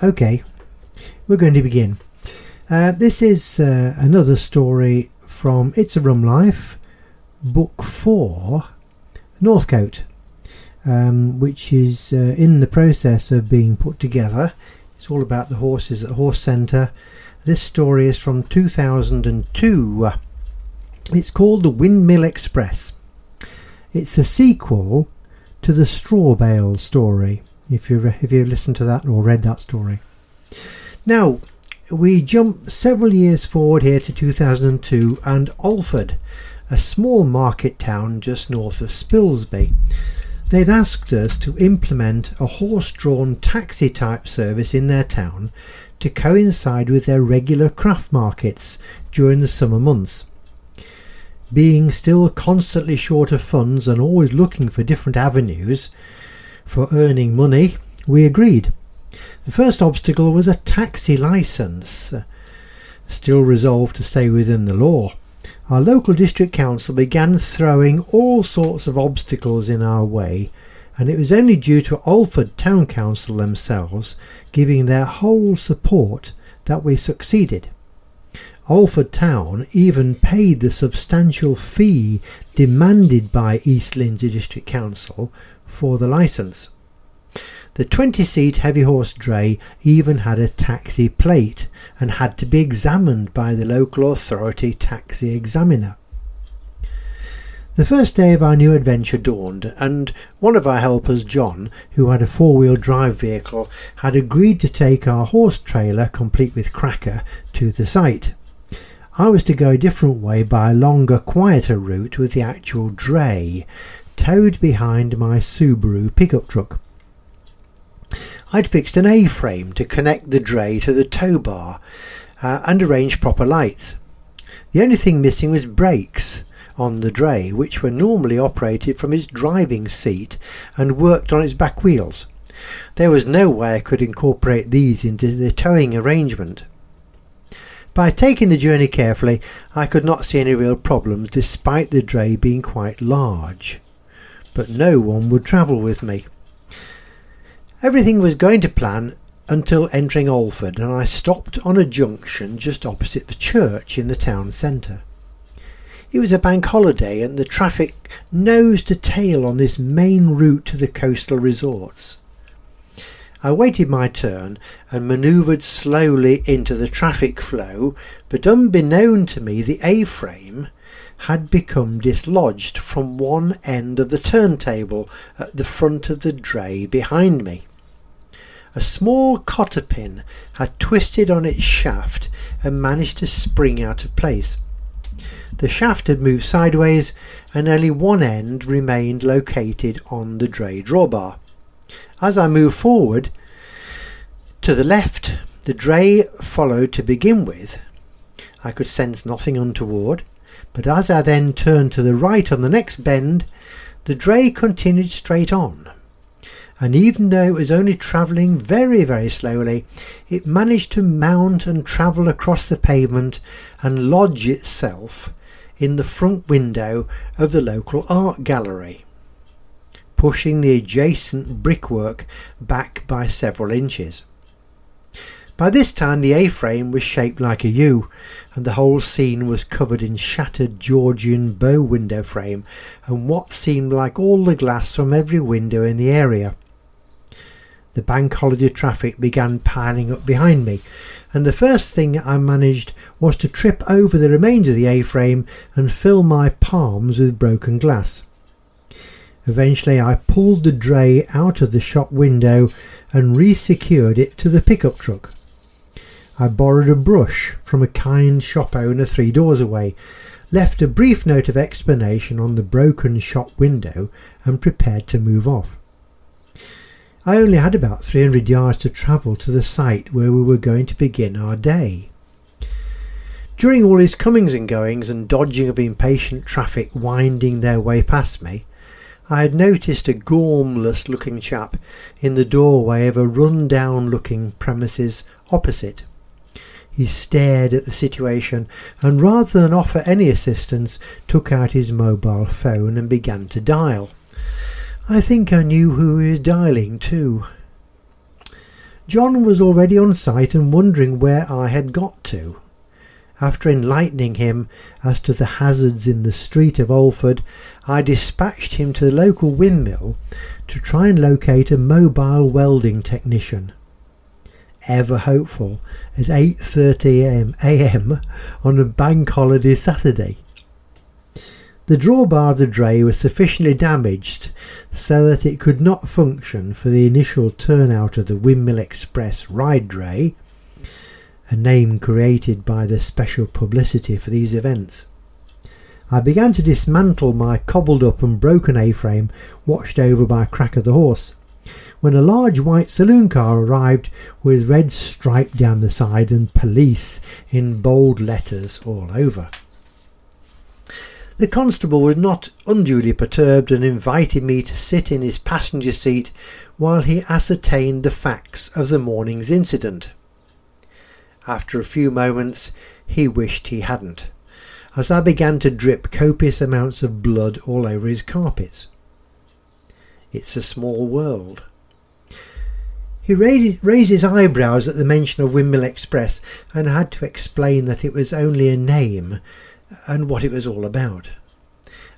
Okay, we're going to begin. Uh, this is uh, another story from It's a Rum Life, Book 4, Northcote, um, which is uh, in the process of being put together. It's all about the horses at Horse Centre. This story is from 2002. It's called The Windmill Express. It's a sequel to the Straw Bale story if you if you listened to that or read that story. Now we jump several years forward here to 2002 and Alford, a small market town just north of Spilsby. They'd asked us to implement a horse drawn taxi type service in their town to coincide with their regular craft markets during the summer months. Being still constantly short of funds and always looking for different avenues, for earning money, we agreed. The first obstacle was a taxi license. Uh, still resolved to stay within the law, our local district council began throwing all sorts of obstacles in our way, and it was only due to Alford Town Council themselves giving their whole support that we succeeded. Alford Town even paid the substantial fee demanded by East Lindsey District Council for the licence. The 20 seat heavy horse dray even had a taxi plate and had to be examined by the local authority taxi examiner. The first day of our new adventure dawned, and one of our helpers, John, who had a four wheel drive vehicle, had agreed to take our horse trailer, complete with cracker, to the site. I was to go a different way by a longer, quieter route with the actual dray, towed behind my Subaru pickup truck. I'd fixed an A frame to connect the dray to the tow bar uh, and arranged proper lights. The only thing missing was brakes on the dray, which were normally operated from its driving seat and worked on its back wheels. There was no way I could incorporate these into the towing arrangement. By taking the journey carefully, I could not see any real problems despite the dray being quite large. But no one would travel with me. Everything was going to plan until entering Alford, and I stopped on a junction just opposite the church in the town centre. It was a bank holiday, and the traffic nose to tail on this main route to the coastal resorts. I waited my turn and manoeuvred slowly into the traffic flow, but unbeknown to me, the A frame had become dislodged from one end of the turntable at the front of the dray behind me. A small cotter pin had twisted on its shaft and managed to spring out of place. The shaft had moved sideways and only one end remained located on the dray drawbar. As I moved forward to the left, the dray followed to begin with. I could sense nothing untoward, but as I then turned to the right on the next bend, the dray continued straight on. And even though it was only travelling very, very slowly, it managed to mount and travel across the pavement and lodge itself in the front window of the local art gallery pushing the adjacent brickwork back by several inches. By this time the A-frame was shaped like a U, and the whole scene was covered in shattered Georgian bow window frame and what seemed like all the glass from every window in the area. The bank holiday traffic began piling up behind me, and the first thing I managed was to trip over the remains of the A-frame and fill my palms with broken glass. Eventually, I pulled the dray out of the shop window and resecured it to the pickup truck. I borrowed a brush from a kind shop owner three doors away, left a brief note of explanation on the broken shop window, and prepared to move off. I only had about 300 yards to travel to the site where we were going to begin our day. During all his comings and goings and dodging of impatient traffic winding their way past me, I had noticed a gormless looking chap in the doorway of a run down looking premises opposite. He stared at the situation and rather than offer any assistance took out his mobile phone and began to dial. I think I knew who he was dialing too. John was already on site and wondering where I had got to. After enlightening him as to the hazards in the street of Alford, I dispatched him to the local windmill to try and locate a mobile welding technician. Ever hopeful at 8:30 a.m. on a bank holiday Saturday. The drawbar of the dray was sufficiently damaged so that it could not function for the initial turnout of the Windmill Express ride dray a name created by the special publicity for these events. I began to dismantle my cobbled up and broken A-frame watched over by Cracker the Horse when a large white saloon car arrived with red stripe down the side and police in bold letters all over. The constable was not unduly perturbed and invited me to sit in his passenger seat while he ascertained the facts of the morning's incident. After a few moments, he wished he hadn't, as I began to drip copious amounts of blood all over his carpets. It's a small world. He raised, his eyebrows at the mention of Windmill Express and had to explain that it was only a name and what it was all about.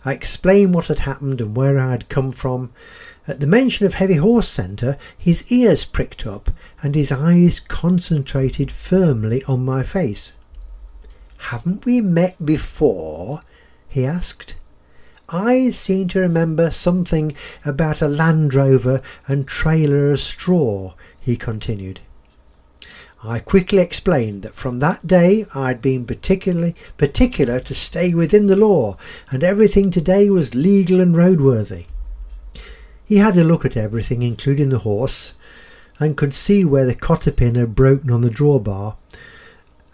I explained what had happened and where I had come from, at the mention of Heavy Horse Centre, his ears pricked up and his eyes concentrated firmly on my face. Haven't we met before? he asked. I seem to remember something about a Land Rover and trailer of straw, he continued. I quickly explained that from that day I had been particularly particular to stay within the law, and everything today was legal and roadworthy. He had a look at everything, including the horse, and could see where the cotter pin had broken on the drawbar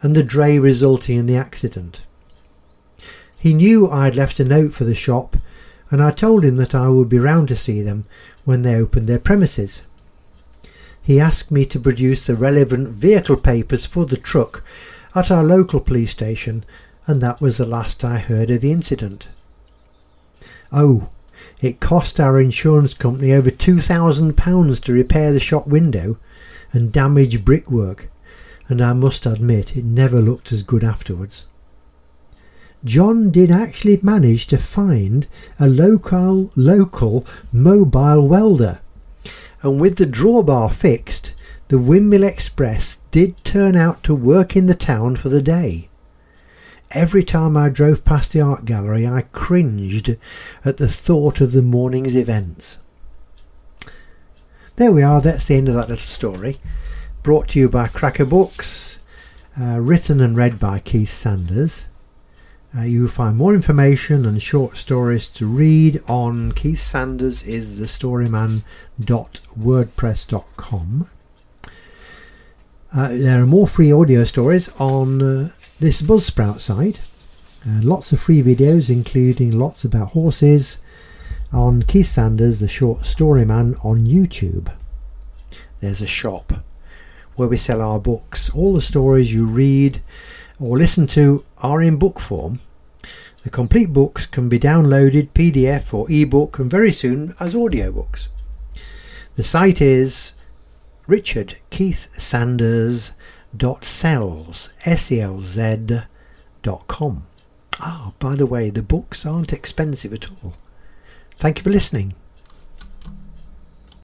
and the dray resulting in the accident. He knew I had left a note for the shop, and I told him that I would be round to see them when they opened their premises. He asked me to produce the relevant vehicle papers for the truck at our local police station, and that was the last I heard of the incident. Oh, it cost our insurance company over £2,000 to repair the shop window and damage brickwork, and I must admit it never looked as good afterwards. John did actually manage to find a local local mobile welder, and with the drawbar fixed, the Windmill Express did turn out to work in the town for the day. Every time I drove past the art gallery, I cringed at the thought of the morning's events. There we are, that's the end of that little story. Brought to you by Cracker Books, uh, written and read by Keith Sanders. Uh, you'll find more information and short stories to read on Keith Sanders is the storyman.wordpress.com. Uh, there are more free audio stories on uh, this Buzzsprout site. Uh, lots of free videos, including lots about horses, on Keith Sanders, the short story man, on YouTube. There's a shop where we sell our books. All the stories you read or listen to are in book form. The complete books can be downloaded PDF or ebook and very soon as audiobooks. The site is Richard Keith Sanders sells S-E-L-Z dot com. Ah, by the way, the books aren't expensive at all. Thank you for listening.